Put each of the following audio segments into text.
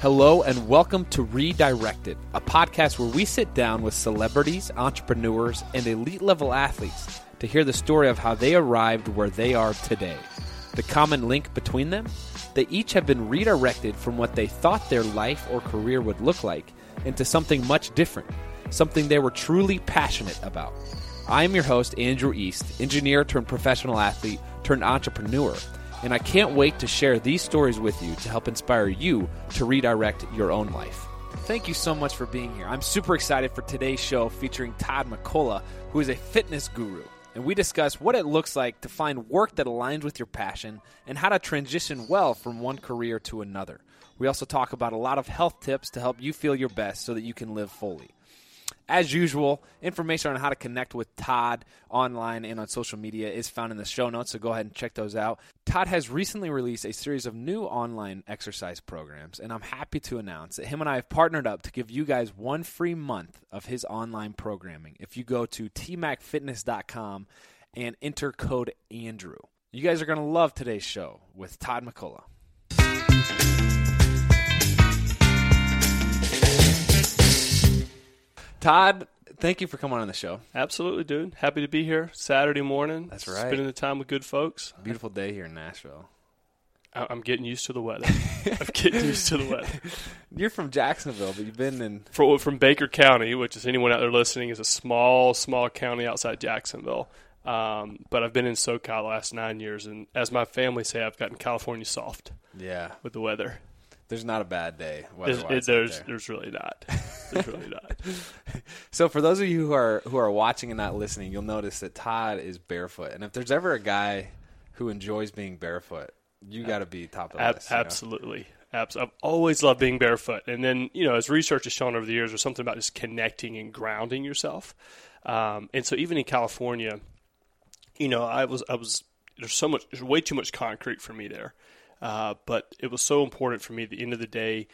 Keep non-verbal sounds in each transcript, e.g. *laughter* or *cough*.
Hello, and welcome to Redirected, a podcast where we sit down with celebrities, entrepreneurs, and elite level athletes to hear the story of how they arrived where they are today. The common link between them? They each have been redirected from what they thought their life or career would look like into something much different, something they were truly passionate about. I am your host, Andrew East, engineer turned professional athlete turned entrepreneur, and I can't wait to share these stories with you to help inspire you to redirect your own life. Thank you so much for being here. I'm super excited for today's show featuring Todd McCullough, who is a fitness guru. And we discuss what it looks like to find work that aligns with your passion and how to transition well from one career to another. We also talk about a lot of health tips to help you feel your best so that you can live fully. As usual, information on how to connect with Todd online and on social media is found in the show notes, so go ahead and check those out. Todd has recently released a series of new online exercise programs, and I'm happy to announce that him and I have partnered up to give you guys one free month of his online programming if you go to tmacfitness.com and enter code Andrew. You guys are going to love today's show with Todd McCullough. Todd, thank you for coming on the show. Absolutely, dude. Happy to be here Saturday morning. That's right. Spending the time with good folks. Beautiful day here in Nashville. I- I'm getting used to the weather. I'm getting used to the weather. *laughs* You're from Jacksonville, but you've been in. For, from Baker County, which is anyone out there listening, is a small, small county outside Jacksonville. Um, but I've been in SoCal the last nine years, and as my family say, I've gotten California soft Yeah, with the weather. There's not a bad day. There's, there's, there. there's really not. *laughs* There's really not. So for those of you who are who are watching and not listening, you'll notice that Todd is barefoot, and if there's ever a guy who enjoys being barefoot, you got to be top of the Ab- list. you know? absolutely. Abs- I've always loved being barefoot. And then, you know, as research has shown over the years, there's something about just connecting and grounding yourself. Um, and so even in California, you know, I was, I was, there's so much, there's way too much concrete for me there. Uh, but it was so important for me at the end of the day.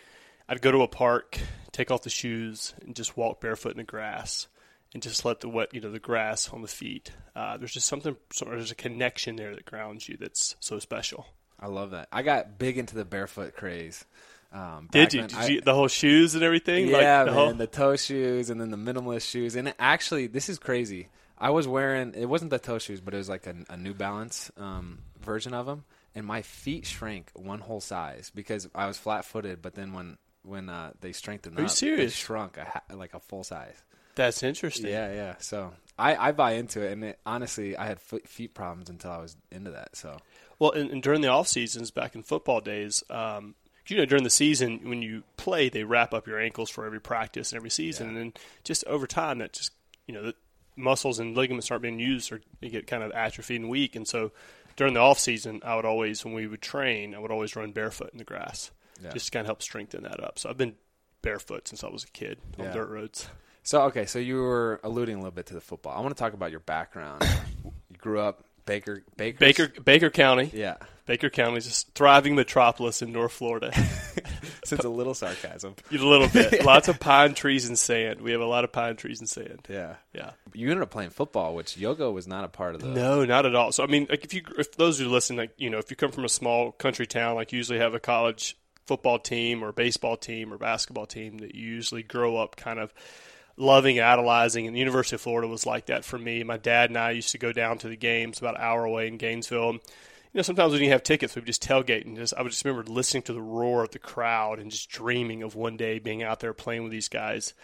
I'd go to a park, take off the shoes, and just walk barefoot in the grass and just let the wet, you know, the grass on the feet. Uh, there's just something, there's a connection there that grounds you that's so special. I love that. I got big into the barefoot craze. Um, Did you? Did I- you the whole shoes and everything? Yeah, like man, the whole, the toe shoes and then the minimalist shoes. And actually, this is crazy. I was wearing it wasn't the toe shoes, but it was like a, a New Balance um, version of them, and my feet shrank one whole size because I was flat footed. But then when when uh, they strengthened Are up, they serious? shrunk a ha- like a full size. That's interesting. Yeah, yeah. So I, I buy into it, and it, honestly, I had foot, feet problems until I was into that. So Well, and, and during the off seasons, back in football days, um, you know, during the season when you play, they wrap up your ankles for every practice and every season, and then just over time, that just you know, the muscles and ligaments aren't being used, or you get kind of atrophied and weak, and so. During the off season, I would always, when we would train, I would always run barefoot in the grass, Yeah. just to kind of help strengthen that up. So I've been barefoot since I was a kid on Yeah. dirt roads. So okay, so you were alluding a little bit to the football. I want to talk about your background. you grew up Baker Baker Baker Baker County, Yeah. Baker County is a thriving metropolis in North Florida. *laughs* Since a little sarcasm. *laughs* a little bit. *laughs* Lots of pine trees and sand. We have a lot of pine trees and sand. Yeah. Yeah. You ended up playing football, which yoga was not a part of the No, not at all. So I mean, like if you if those who listen, like you know, if you come from a small country town, like you usually have a college football team or baseball team or basketball team that you usually grow up kind of loving, idolizing. And the University of Florida was like that for me. My dad and I used to go down to the games about an hour away in Gainesville. You know, sometimes when didn't have tickets, we would just tailgate and just I would just remember listening to the roar of the crowd and just dreaming of one day being out there playing with these guys.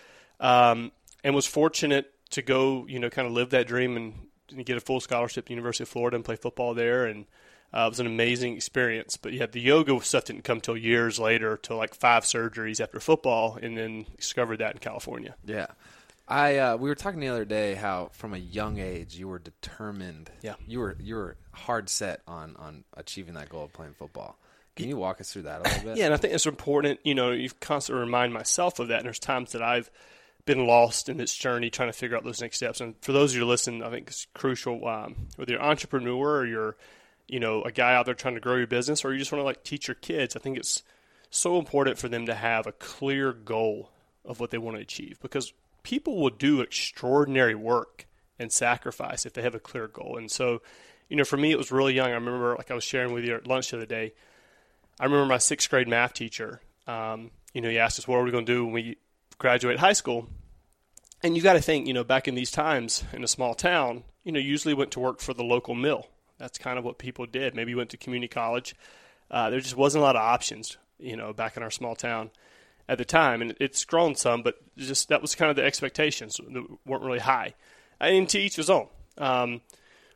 Um, and was fortunate to go, you know, kind of live that dream and, and get a full scholarship the University of Florida and play football there. And uh, it was an amazing experience. But yeah, the yoga stuff didn't come till years later, till like five surgeries after football, and then discovered that in California. Yeah. I uh, we were talking the other day how from a young age you were determined. Yeah. You were you were hard set on on achieving that goal of playing football. Can you walk us through that a little bit? Yeah, and I think it's important. You know, you constantly remind myself of that. And there's times that I've been lost in this journey trying to figure out those next steps. And for those of you listening, I think it's crucial. Um, whether you're an entrepreneur or you're, you know, a guy out there trying to grow your business, or you just want to like teach your kids, I think it's so important for them to have a clear goal of what they want to achieve because people will do extraordinary work and sacrifice if they have a clear goal. And so, you know, for me, it was really young. I remember, like I was sharing with you at lunch the other day, I remember my sixth grade math teacher. Um, you know, he asked us, what are we going to do when we graduate high school? And you got to think, you know, back in these times in a small town, you know, usually went to work for the local mill. That's kind of what people did. Maybe went to community college. Uh, there just wasn't a lot of options, you know, back in our small town at the time, and it's grown some, but just that was kind of the expectations that weren't really high. And to each his own. Um,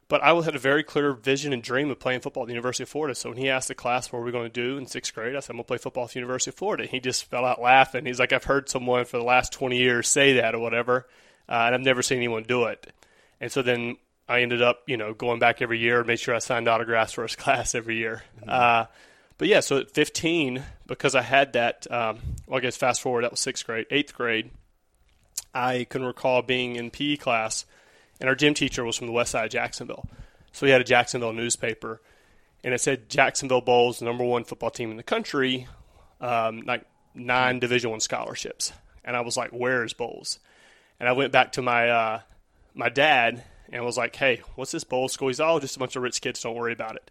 but I had a very clear vision and dream of playing football at the University of Florida. So when he asked the class what we're we going to do in sixth grade, I said, I'm going to play football at the University of Florida. And He just fell out laughing. He's like, I've heard someone for the last 20 years say that or whatever, uh, and I've never seen anyone do it. And so then I ended up, you know, going back every year made sure I signed autographs for his *laughs* class every year. Mm-hmm. Uh, but yeah, so at 15, because I had that, um, well, I guess fast forward, that was sixth grade, eighth grade, I can recall being in PE class, and our gym teacher was from the west side of Jacksonville. So he had a Jacksonville newspaper, and it said Jacksonville the number one football team in the country, um, like nine Division One scholarships. And I was like, "Where is Bolles?" And I went back to my uh, my dad and was like, "Hey, what's this Bolles school?" He's oh, just a bunch of rich kids. Don't worry about it.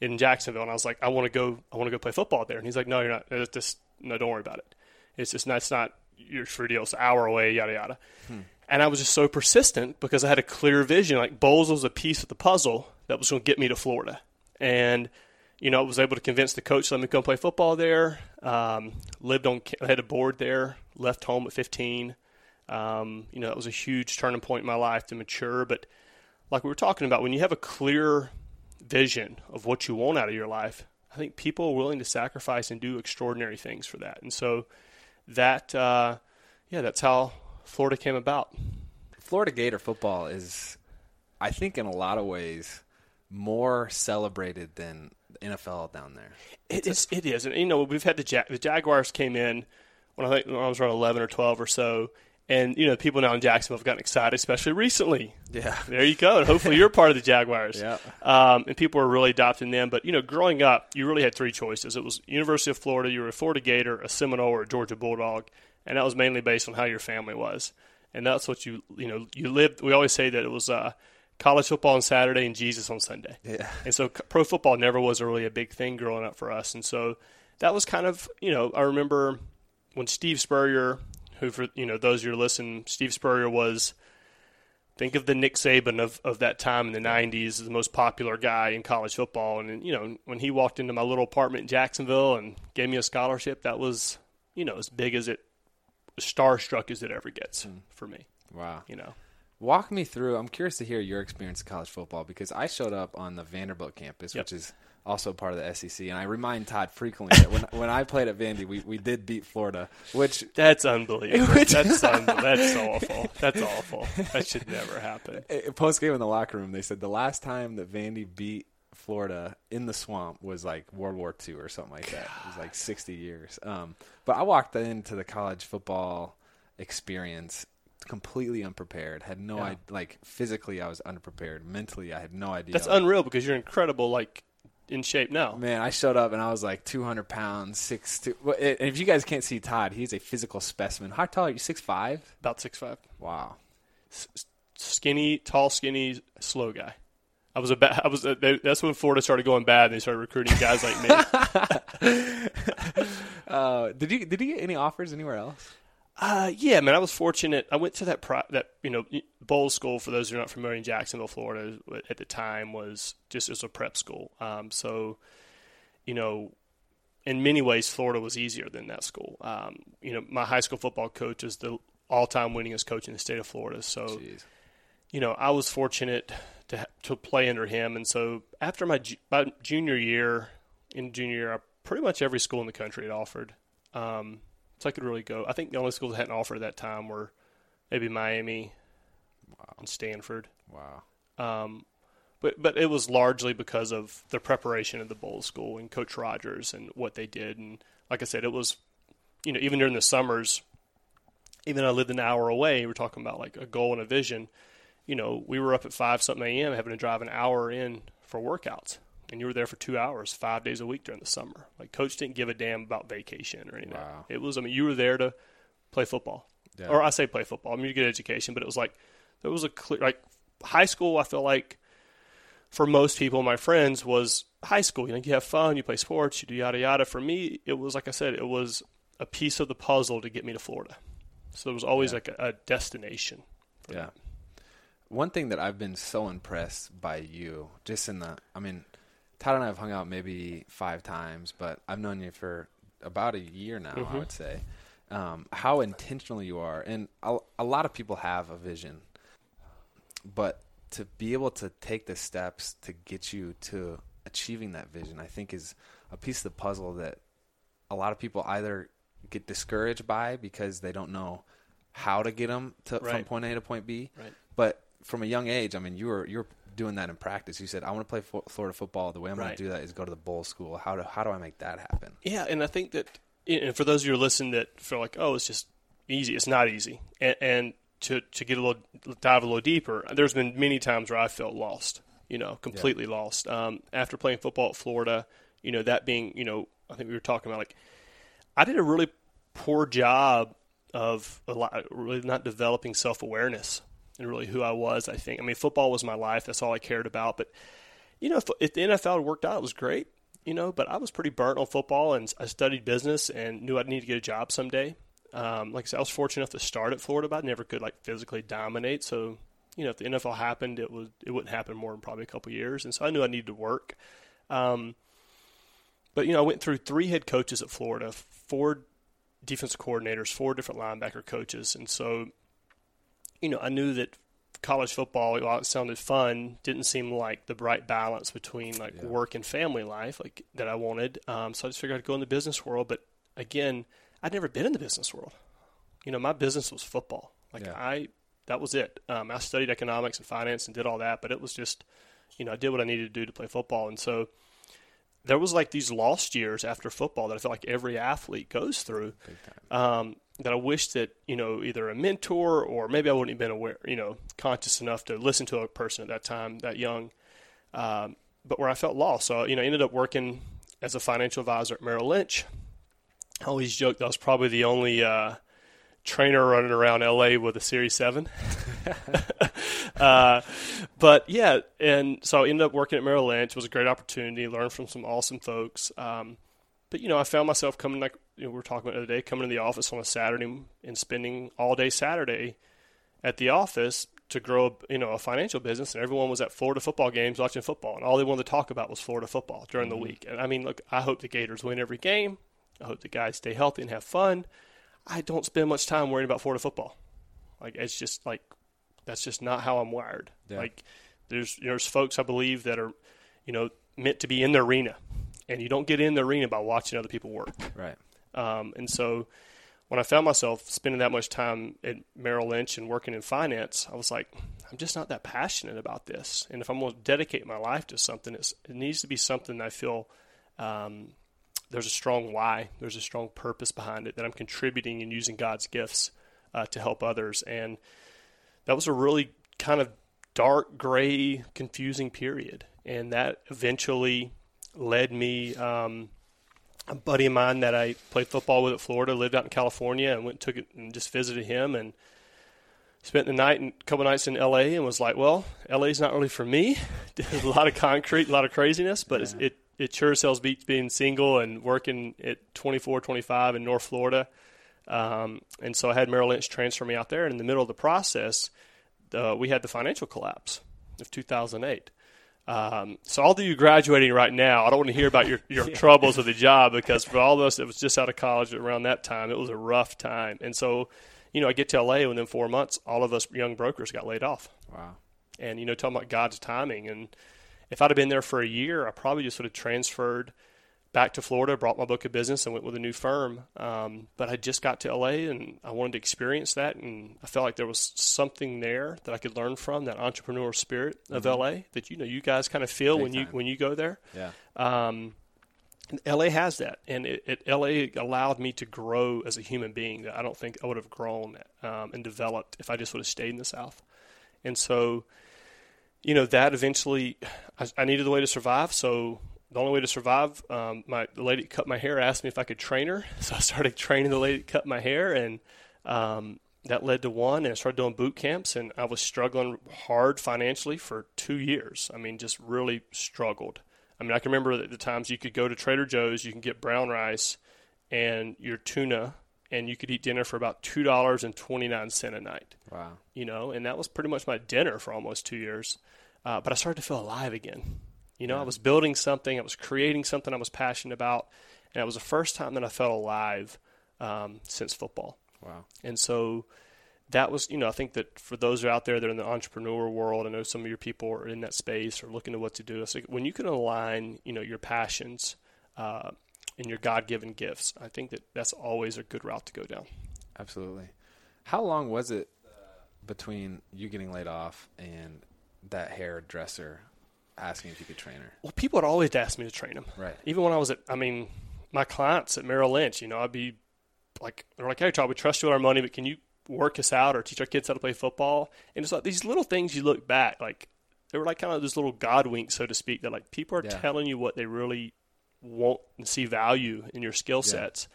In Jacksonville, and I was like, "I want to go. I want to go play football there." And he's like, "No, you're not. It's just no. Don't worry about it. It's just that's not your for deal. It's an hour away. Yada yada." Hmm. And I was just so persistent because I had a clear vision. Like Bolles was a piece of the puzzle that was going to get me to Florida. And, you know, I was able to convince the coach to let me come play football there. Um, lived on, I had a board there, left home at 15. Um, you know, that was a huge turning point in my life to mature. But like we were talking about, when you have a clear vision of what you want out of your life, I think people are willing to sacrifice and do extraordinary things for that. And so that, uh, yeah, that's how Florida came about. Florida Gator football is, I think, in a lot of ways, more celebrated than the NFL down there. It is. It is, and you know we've had the Jag- the Jaguars came in when I think when I was around eleven or twelve or so, and you know people now in Jacksonville have gotten excited, especially recently. Yeah, there you go. And hopefully you're part of the Jaguars. *laughs* yeah, um, and people are really adopting them. But you know, growing up, you really had three choices. It was University of Florida, you were a Florida Gator, a Seminole, or a Georgia Bulldog and that was mainly based on how your family was, and that's what you you know you lived. We always say that it was uh, college football on Saturday and Jesus on Sunday. Yeah. And so pro football never was really a big thing growing up for us, and so that was kind of you know I remember when Steve Spurrier, who for you know those who are listening, Steve Spurrier was. Think of the Nick Saban of, of that time in the '90s, the most popular guy in college football. And you know, when he walked into my little apartment in Jacksonville and gave me a scholarship, that was you know as big as it starstruck as it ever gets mm. for me. Wow. You know. Walk me through. I'm curious to hear your experience in college football because I showed up on the Vanderbilt campus, yep. which is also part of the SEC. And I remind Todd frequently that when when I played at Vandy, we, we did beat Florida, which that's unbelievable. *laughs* that's un- that's awful. That's awful. That should never happen. *laughs* Post game in the locker room, they said the last time that Vandy beat Florida in the swamp was like World War II or something like that. It was like 60 years. Um, but I walked into the college football experience completely unprepared. Had no yeah. idea. Like physically, I was unprepared. Mentally, I had no idea. That's unreal because you're incredible. Like in shape now. Man, I showed up and I was like 200 pounds, six two. And if you guys can't see Todd, he's a physical specimen. How tall are you? Six five? About six five. Wow. S- skinny, tall, skinny, slow guy. I was a ba- I was a, they, that's when Florida started going bad. and They started recruiting guys like me. *laughs* uh, did you did you get any offers anywhere else? Uh, yeah, man, I was fortunate. I went to that pro- that you know Bolles School. For those who are not familiar, in Jacksonville, Florida, at the time was just as a prep school. Um, so, you know, in many ways, Florida was easier than that school. Um, you know, my high school football coach is the all-time winningest coach in the state of Florida. So, Jeez. you know, I was fortunate to to play under him. And so after my, my junior year, in junior year, pretty much every school in the country had offered. Um, so I could really go. I think the only schools that hadn't offered at that time were maybe Miami wow. and Stanford. Wow. Um, but but it was largely because of the preparation of the Bolles School and Coach Rogers and what they did. And like I said, it was, you know, even during the summers, even though I lived an hour away, we're talking about like a goal and a vision you know, we were up at five something a.m. having to drive an hour in for workouts, and you were there for two hours, five days a week during the summer. Like coach didn't give a damn about vacation or anything. Wow. It was, I mean, you were there to play football, yeah. or I say play football. I mean, you get education, but it was like there was a clear like high school. I feel like for most people, my friends, was high school. You know, you have fun, you play sports, you do yada yada. For me, it was like I said, it was a piece of the puzzle to get me to Florida. So there was always Yeah. like a, a destination. for Yeah. that. One thing that I've been so impressed by you, just in the, I mean, Todd and I have hung out maybe five times, but I've known you for about a year now, I Mhm. would say. Um, how intentional you are. And a, a lot of people have a vision, but to be able to take the steps to get you to achieving that vision, I think is a piece of the puzzle that a lot of people either get discouraged by because they don't know how to get them to, from point A to point B. Right. But from a young age, I mean, you were you're doing that in practice. You said, "I want to play Florida football. The way I'm going to do that is go to the Bolles school. How do how do I make that happen?" Yeah, and I think that, and for those of you who are listening that feel like, oh, it's just easy. It's not easy. And, and to to get a little dive a little deeper, there's been many times where I felt lost. You know, completely lost. Um, after playing football at Florida, you know that being, you know, I think we were talking about like, I did a really poor job of a lot, really not developing self awareness and really who I was. I think. I mean, football was my life. That's all I cared about. But you know, if, if the NFL worked out, it was great. You know, but I was pretty burnt on football, and I studied business and knew I'd need to get a job someday. Um, like I said, I was fortunate enough to start at Florida, but I never could like physically dominate. So, you know, if the NFL happened, it would it wouldn't happen more than probably a couple years, and so I knew I needed to work. Um, but you know, I went through three head coaches at Florida, four defensive coordinators, four different linebacker coaches, and so you know, I knew that college football, while it sounded fun, didn't seem like the right balance between like Yeah. work and family life, like that I wanted. Um, so I just figured I'd go in the business world. But again, I'd never been in the business world. You know, my business was football. Like Yeah. I, that was it. Um, I studied economics and finance and did all that, but it was just, you know, I did what I needed to do to play football, and so there was like these lost years after football that I felt like every athlete goes through um, that I wish that you know either a mentor or maybe I wouldn't have been aware, you know, conscious enough to listen to a person at that time, that young. Um, but where I felt lost, so you know, I ended up working as a financial advisor at Merrill Lynch. I always joked that I was probably the only uh, trainer running around LA with a Series Seven. *laughs* uh, but yeah, and so I ended up working at Merrill Lynch. It was a great opportunity. Learned from some awesome folks. Um, but you know, I found myself coming like you know, we were talking about the other day, coming to the office on a Saturday and spending all day Saturday at the office to grow, you know, a financial business. And everyone was at Florida football games watching football, and all they wanted to talk about was Florida football during the week. And I mean, look, I hope the Gators win every game. I hope the guys stay healthy and have fun. I don't spend much time worrying about Florida football. Like it's just like that's just not how I'm wired. Yeah. Like there's there's folks I believe that are, you know, meant to be in the arena, and you don't get in the arena by watching other people work. Right. Um, and so when I found myself spending that much time at Merrill Lynch and working in finance, I was like, I'm just not that passionate about this. And if I'm going to dedicate my life to something, it's, it needs to be something that I feel um, there's a strong why, there's a strong purpose behind it, that I'm contributing and using God's gifts uh, to help others. And that was a really kind of dark, gray, confusing period. And that eventually led me. Um, a buddy of mine that I played football with at Florida lived out in California and went and took it and just visited him and spent the night and a couple nights in LA and was like, well, LA's not really for me. There's *laughs* a lot of concrete, a lot of craziness, but it's, Yeah. it it sure as hell's beats being single and working at 24, 25 in North Florida. Um, and so I had Merrill Lynch transfer me out there. And in the middle of the process, uh, we had the financial collapse of 2008. Um, so all of you graduating right now, I don't want to hear about your, *laughs* your troubles with the job because for all of us that was just out of college around that time, it was a rough time. And so, you know, I get to LA and within four months, all of us young brokers got laid off. Wow. And, you know, talking about God's timing. And if I'd have been there for a year, I probably just would have transferred back to Florida, brought my book of business, and went with a new firm. Um, but I just got to LA and I wanted to experience that. And I felt like there was something there that I could learn from that entrepreneur spirit of LA that, you know, you guys kind of feel Big when you, when you go there. Yeah. Um, LA has that, and it, it, LA allowed me to grow as a human being that I don't think I would have grown um, and developed if I just would have stayed in the South. And so, you know, that eventually, I, I needed a way to survive. So the only way to survive, um, my the lady that cut my hair asked me if I could train her. *laughs* So I started training the lady that cut my hair, and um, that led to one. And I started doing boot camps, and I was struggling hard financially for two years. I mean, just really struggled. I mean, I can remember the, the times you could go to Trader Joe's, you can get brown rice and your tuna, and you could eat dinner for about two dollars and twenty nine cent a night. Wow. You know, and that was pretty much my dinner for almost two years. Uh, but I started to feel alive again. You know, I was building something, I was creating something I was passionate about, and it was the first time that I felt alive um, since football. Wow. And so that was, you know, I think that for those who are out there that are in the entrepreneur world, I know some of your people are in that space or looking at what to do. It's like when you can align, you know, your passions uh, and your God given gifts, I think that that's always a good route to go down. Absolutely. How long was it uh, between you getting laid off and that hairdresser asking if you could train her? Well, people had always asked me to train them. Right. Even when I was at, I mean, my clients at Merrill Lynch, you know, I'd be like, they're like, hey, Charles, we trust you with our money, but can you work us out or teach our kids how to play football? And it's like these little things you look back, like, they were like kind of this little God wink, so to speak, that like people are Yeah. telling you what they really want and see value in your skill Yeah. sets.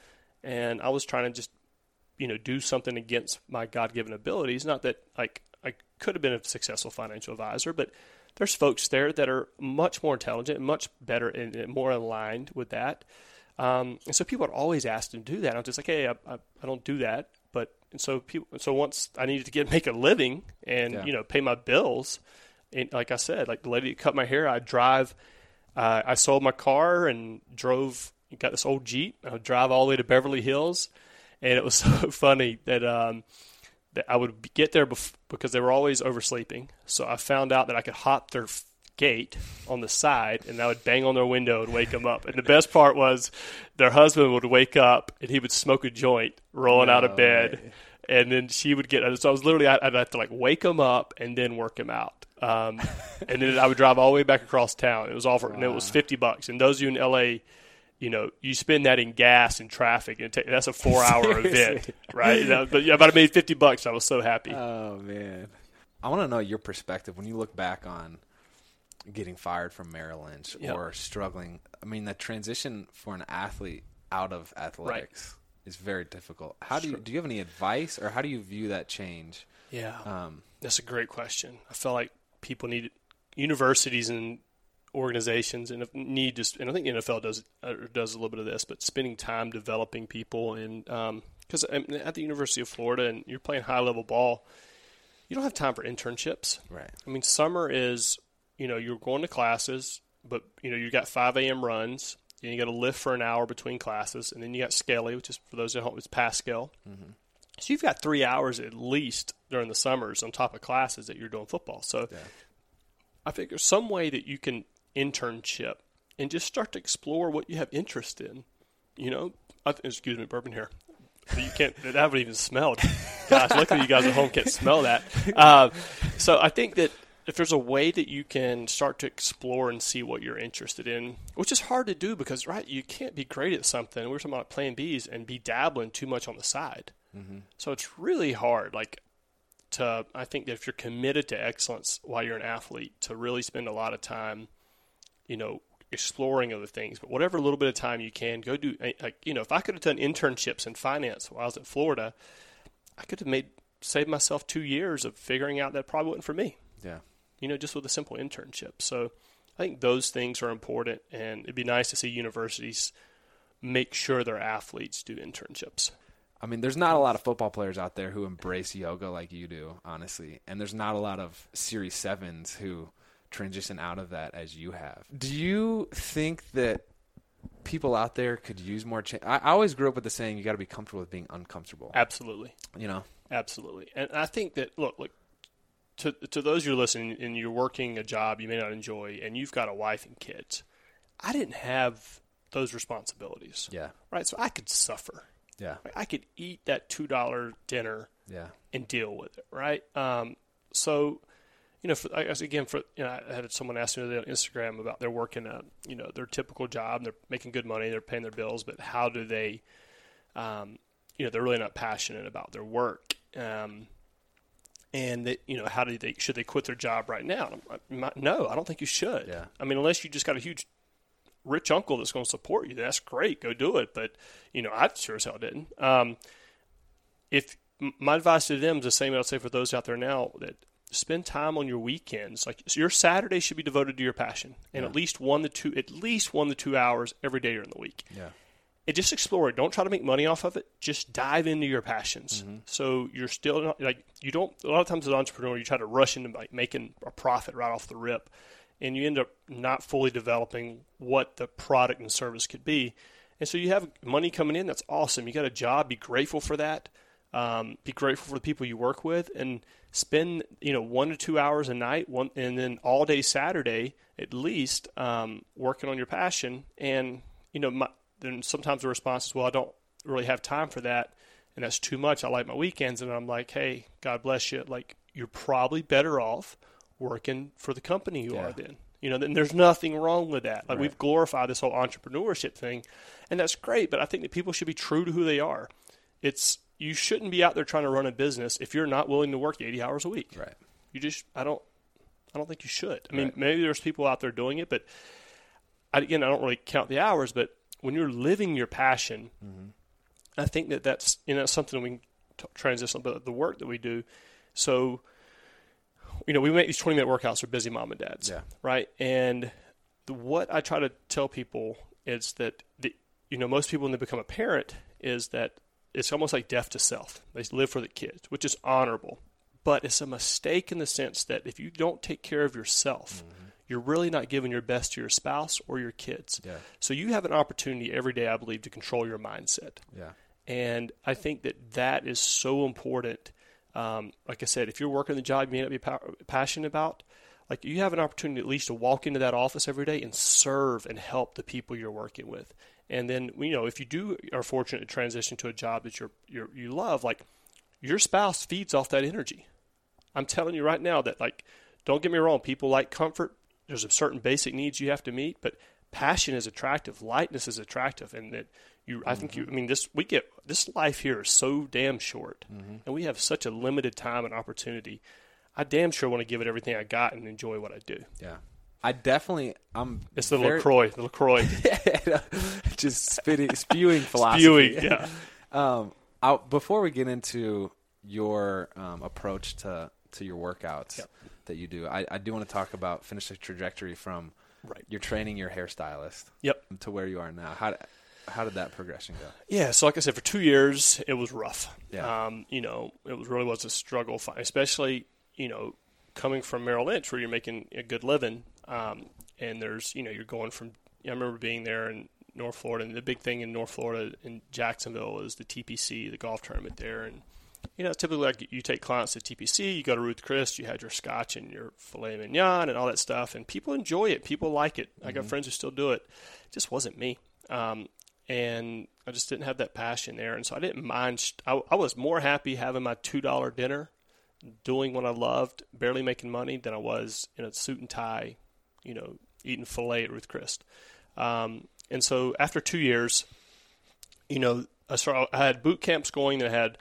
And I was trying to just, you know, do something against my God given abilities. Not that like I could have been a successful financial advisor, but there's folks there that are much more intelligent, much better, and, more aligned with that. Um, and so people had always asked to do that. I'm just like, hey, I, I, I don't do that. But and so people, so once I needed to get make a living and Yeah. you know pay my bills, and like I said, like the lady that cut my hair, I drive. Uh, I sold my car and drove. Got this old Jeep. I would drive all the way to Beverly Hills, and it was *laughs* so funny that um, that I would get there bef- because they were always oversleeping. So I found out that I could hop their f- gate on the side, and I would bang on their window and wake them up. And the best part was, their husband would wake up and he would smoke a joint rolling out of bed, and then she would get. So I was literally I'd, I'd have to like wake him up and then work him out. Um, and then I would drive all the way back across town. It was all for, and it was fifty bucks. And those of you in LA, you know, you spend that in gas and traffic, and that's a four-hour *laughs* event, right? But yeah, but I made fifty bucks. I was so happy. Oh man, I want to know your perspective when you look back on getting fired from Merrill Lynch Yep. or struggling. I mean, the transition for an athlete out of athletics is very difficult. How do you do? You have any advice, or how do you view that change? yeah, Um, that's a great question. I feel like people need universities and organizations and need just and I think the NFL does uh, does a little bit of this, but spending time developing people and um, because um, at the University of Florida and you're playing high level ball, you don't have time for internships. right. I mean, summer is, you know, you're going to classes, but, you know, you got 5 a.m. runs, and you got to lift for an hour between classes, and then you got Skelly, which is, for those at home, it's Pascal. Mm-hmm. So you've got three hours at least during the summers on top of classes that you're doing football. So Yeah. I think there's some way that you can internship and just start to explore what you have interest in. You know, I th- excuse me, bourbon here. You can't. That haven't even smelled. Gosh, luckily you guys at home can't smell that. Uh, so I think that if there's a way that you can start to explore and see what you're interested in, which is hard to do because right, you can't be great at something. We're talking about playing bees and be dabbling too much on the side. So it's really hard. Like to, I think that if you're committed to excellence while you're an athlete, to really spend a lot of time, you know, exploring other things. But whatever little bit of time you can, go do. eh, Like you know, if I could have done internships in finance while I was at Florida, I could have made saved myself two years of figuring out that probably wasn't for me. Yeah. You know, just with a simple internship. So I think those things are important, and it'd be nice to see universities make sure their athletes do internships. I mean, there's not a lot of football players out there who embrace yoga like you do, honestly. And there's not a lot of Series 7s who transition out of that as you have. Do you think that people out there could use more change? I, I always grew up with the saying, you got to be comfortable with being uncomfortable. Absolutely. You know? Absolutely. And I think that look, look to to those you're listening and you're working a job you may not enjoy and you've got a wife and kids. I didn't have those responsibilities. Yeah. Right? So I could suffer. Yeah. I could eat that $2 dinner Yeah. and deal with it, right? Um, so, you know, for, I guess again, for you know, I had someone ask me the other day on Instagram about they're working a, you know, their typical job, they're making good money, they're paying their bills, but how do they, um, you know, they're really not passionate about their work, um, and they, you know, how do they should they quit their job right now? And I'm like, no, I don't think you should. Yeah. I mean, unless you just got a huge rich uncle that's going to support you, that's great, go do it. But you know, I sure as hell didn't. Um, if my advice to them is the same I'd say for those out there now that spend time on your weekends. Like so your Saturday should be devoted to your passion, and Yeah. at least one to two, at least one to two hours every day during the week. Yeah. and just explore it. Don't try to make money off of it. Just dive into your passions. Mm-hmm. So you're still not like you don't. A lot of times as an entrepreneur, you try to rush into like making a profit right off the rip, and you end up not fully developing what the product and service could be. And so you have money coming in. That's awesome. You got a job. Be grateful for that. Um, be grateful for the people you work with, and spend you know one to two hours a night, one and then all day Saturday at least um, working on your passion. And you know, my, then sometimes the response is, "Well, I don't really have time for that, and that's too much. I like my weekends." And I'm like, "Hey, God bless you. Like, you're probably better off working for the company you Yeah. are then." You know, then there's nothing wrong with that. Like Right. we've glorified this whole entrepreneurship thing, and that's great. But I think that people should be true to who they are. It's you shouldn't be out there trying to run a business if you're not willing to work 80 hours a week. Right. You just I don't I don't think you should. I mean, Right. maybe there's people out there doing it, but I, again, I don't really count the hours. But when you're living your passion, Mm-hmm. I think that that's you know something we can t- transition about the work that we do. So, you know, we make these 20 minute workouts for busy mom and dads, Yeah. right? And the, what I try to tell people is that the you know most people when they become a parent is that it's almost like death to self. They live for the kids, which is honorable, but it's a mistake in the sense that if you don't take care of yourself, mm-hmm. you're really not giving your best to your spouse or your kids. Yeah. So you have an opportunity every day, I believe, to control your mindset. Yeah. And I think that that is so important. Um, like I said, if you're working the job you may not be pa- passionate about, like you have an opportunity at least to walk into that office every day and serve and help the people you're working with. And then you know if you do are fortunate to transition to a job that you're, you're you love, like your spouse feeds off that energy. I'm telling you right now that like don't get me wrong, people like comfort. There's a certain basic needs you have to meet, but passion is attractive, lightness is attractive, and that you I think you I mean this we get this life here is so damn short, and we have such a limited time and opportunity. I damn sure want to give it everything I got and enjoy what I do. Yeah. I definitely I'm It's the very- Lacroix, the Lacroix *laughs* *laughs* just spitting spewing *laughs* philosophy. spewing. Yeah, Um, I, before we get into your um, approach to to your workouts Yep. that you do, I, I do want to talk about finish the trajectory from right. you're training your hairstylist Yep. to where you are now. How how did that progression go? Yeah, so like I said, for two years it was rough. Yeah. Um, you know, it was really was a struggle, especially you know coming from Merrill Lynch where you're making a good living, um, and there's you know you're going from. I remember being there in North Florida, and the big thing in North Florida in Jacksonville is the TPC, the golf tournament there, and you know typically like you take clients to TPC, you go to Ruth Chris, you had your scotch and your filet mignon and all that stuff, and people enjoy it, people like it. I got friends who still do it. It just wasn't me. Um, and I just didn't have that passion there, and so I didn't mind. I, I was more happy having my two dollar dinner, doing what I loved, barely making money, than I was in a suit and tie, you know, eating filet at Ruth Chris. Um, and so after two years, you know, I started, I had boot camps going that had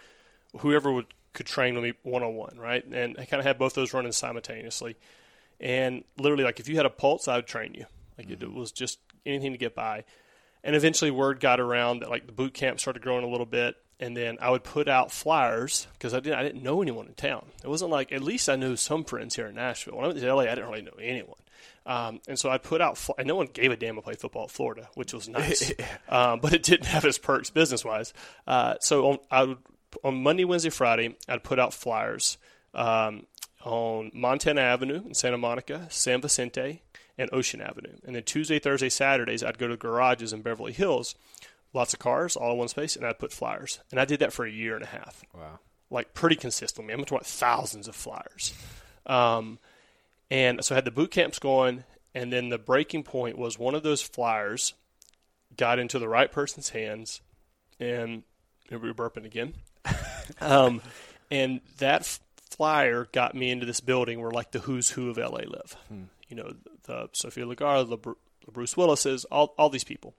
whoever would could train with me one on one, right? And I kind of had both those running simultaneously. And literally, like if you had a pulse, I would train you. Like it, it was just anything to get by. And eventually, word got around that like the boot camp started growing a little bit, and then I would put out flyers because I didn't I didn't know anyone in town. It wasn't like at least I knew some friends here in Nashville. When I went to LA, I didn't really know anyone. Um, and so I'd put out, fly- and no one gave a damn to play football at Florida, which was nice. *laughs* um, but it didn't have its perks business wise. Uh, so on, I would, on Monday, Wednesday, Friday, I'd put out flyers um, on Montana Avenue in Santa Monica, San Vicente, and Ocean Avenue. And then Tuesday, Thursday, Saturdays, I'd go to garages in Beverly Hills, lots of cars, all in one space, and I'd put flyers. And I did that for a year and a half Wow. like pretty consistently. I'm talking about thousands of flyers. Um, and so I had the boot camps going, and then the breaking point was one of those flyers got into the right person's hands, and we're burping again. *laughs* um, and that f- flyer got me into this building where like the who's who of LA live. You know, the Sophia Lagarde, the, the Bruce Willises, all all these people.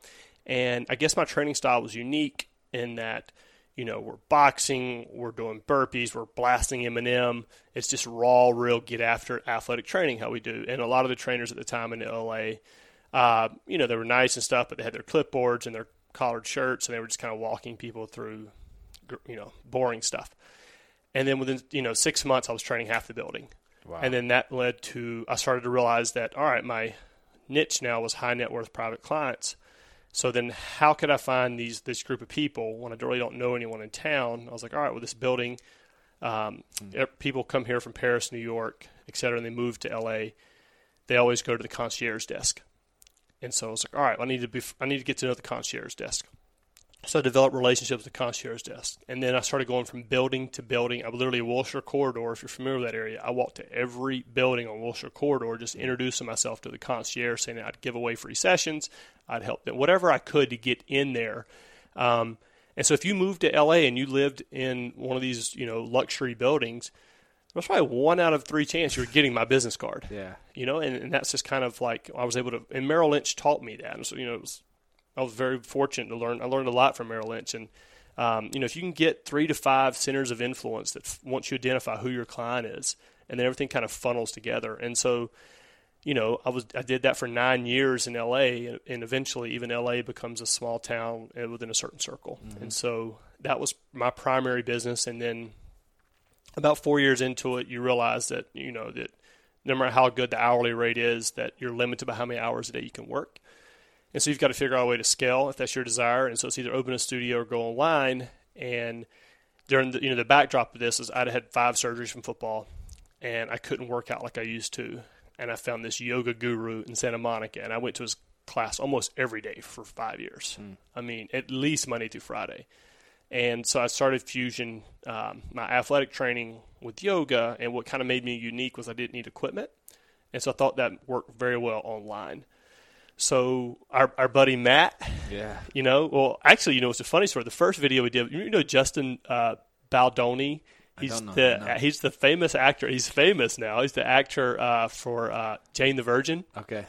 And I guess my training style was unique in that, you know, we're boxing, we're doing burpees, we're blasting Eminem. It's just raw, real, get after athletic training how we do. And a lot of the trainers at the time in LA, uh, you know, they were nice and stuff, but they had their clipboards and their collared shirts, and they were just kind of walking people through, you know, boring stuff. And then within you know six months, I was training half the building, Wow. and then that led to I started to realize that all right, my niche now was high net worth private clients. So then, how could I find these this group of people when I really don't know anyone in town? I was like, all right, well, this building, um, mm. people come here from Paris, New York, et cetera, and they move to LA. They always go to the concierge desk, and so I was like, all right, I need to be, I need to get to know the concierge desk. So I developed relationships with the concierge desk. And then I started going from building to building. I literally Wilshire Corridor, if you're familiar with that area, I walked to every building on Wilshire Corridor, just introducing myself to the concierge, saying I'd give away free sessions, I'd help them, whatever I could to get in there. Um, and so if you moved to LA and you lived in one of these, you know, luxury buildings, there's probably one out of three chance you're getting my business card. Yeah. You know, and, and that's just kind of like I was able to, and Merrill Lynch taught me that. And so, you know, it was I was very fortunate to learn. I learned a lot from Merrill Lynch, and um, you know, if you can get three to five centers of influence that once you identify who your client is, and then everything kind of funnels together. And so, you know, I was I did that for nine years in L.A. and eventually even L.A. becomes a small town uh, within a certain circle. Mm-hmm. And so that was my primary business. And then about four years into it, you realize that you know that no matter how good the hourly rate is, that you're limited by how many hours a day you can work. And so you've got to figure out a way to scale if that's your desire. And so it's either open a studio or go online. And during the you know the backdrop of this is I'd had five surgeries from football, and I couldn't work out like I used to. And I found this yoga guru in Santa Monica, and I went to his class almost every day for five years. Mm. I mean, at least Monday through Friday. And so I started Fusion, um, my athletic training with yoga. And what kind of made me unique was I didn't need equipment. And so I thought that worked very well online. So our our buddy Matt, yeah, you know, well, actually, you know, it's a funny story. The first video we did, you know, Justin uh, Baldoni. He's the he's the famous actor. He's famous now. He's the actor uh, for uh, Jane the Virgin. Okay.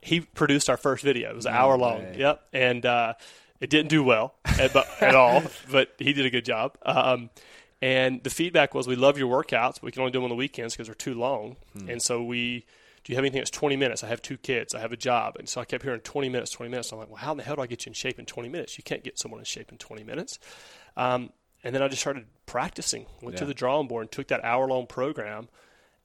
He produced our first video. It was an no hour long. Way. Yep, and uh, it didn't do well at, at all, *laughs* but he did a good job. Um, and the feedback was, "We love your workouts. But we can only do them on the weekends because they're too long." Hmm. And so we do you have anything that's 20 minutes? I have two kids. I have a job. And so I kept hearing 20 minutes, 20 minutes. I'm like, well, how in the hell do I get you in shape in 20 minutes? You can't get someone in shape in 20 minutes. Um, and then I just started practicing, went yeah. to the drawing board and took that hour long program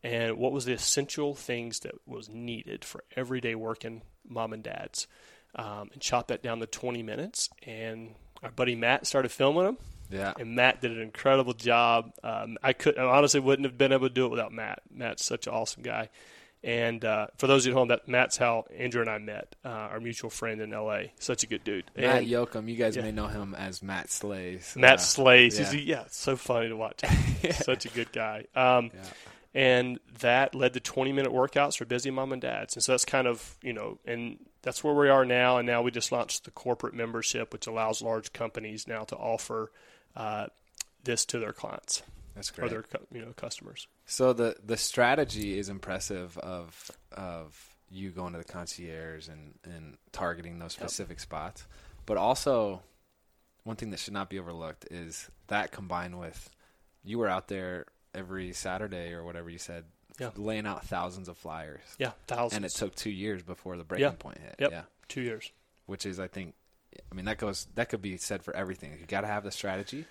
and what was the essential things that was needed for everyday working mom and dads um, and chopped that down to 20 minutes. And our buddy Matt started filming them. Yeah. And Matt did an incredible job. Um, I could I honestly wouldn't have been able to do it without Matt. Matt's such an awesome guy. And uh, for those at home, that Matt's how Andrew and I met, uh, our mutual friend in L.A. Such a good dude. Matt and, Yoakum, you guys yeah. may know him as Matt Slays. Matt uh, Slays, yeah. yeah, so funny to watch. *laughs* Such a good guy. Um, yeah. And that led to 20 minute workouts for busy mom and dads. And so that's kind of, you know, and that's where we are now. And now we just launched the corporate membership, which allows large companies now to offer uh, this to their clients. That's great. Or their you know customers. So the the strategy is impressive of of you going to the concierge and and targeting those specific yep. spots, but also one thing that should not be overlooked is that combined with you were out there every Saturday or whatever you said, yeah. laying out thousands of flyers. Yeah, thousands. And it took two years before the breaking yeah. point hit. Yep. Yeah, two years. Which is, I think, I mean, that goes that could be said for everything. You got to have the strategy,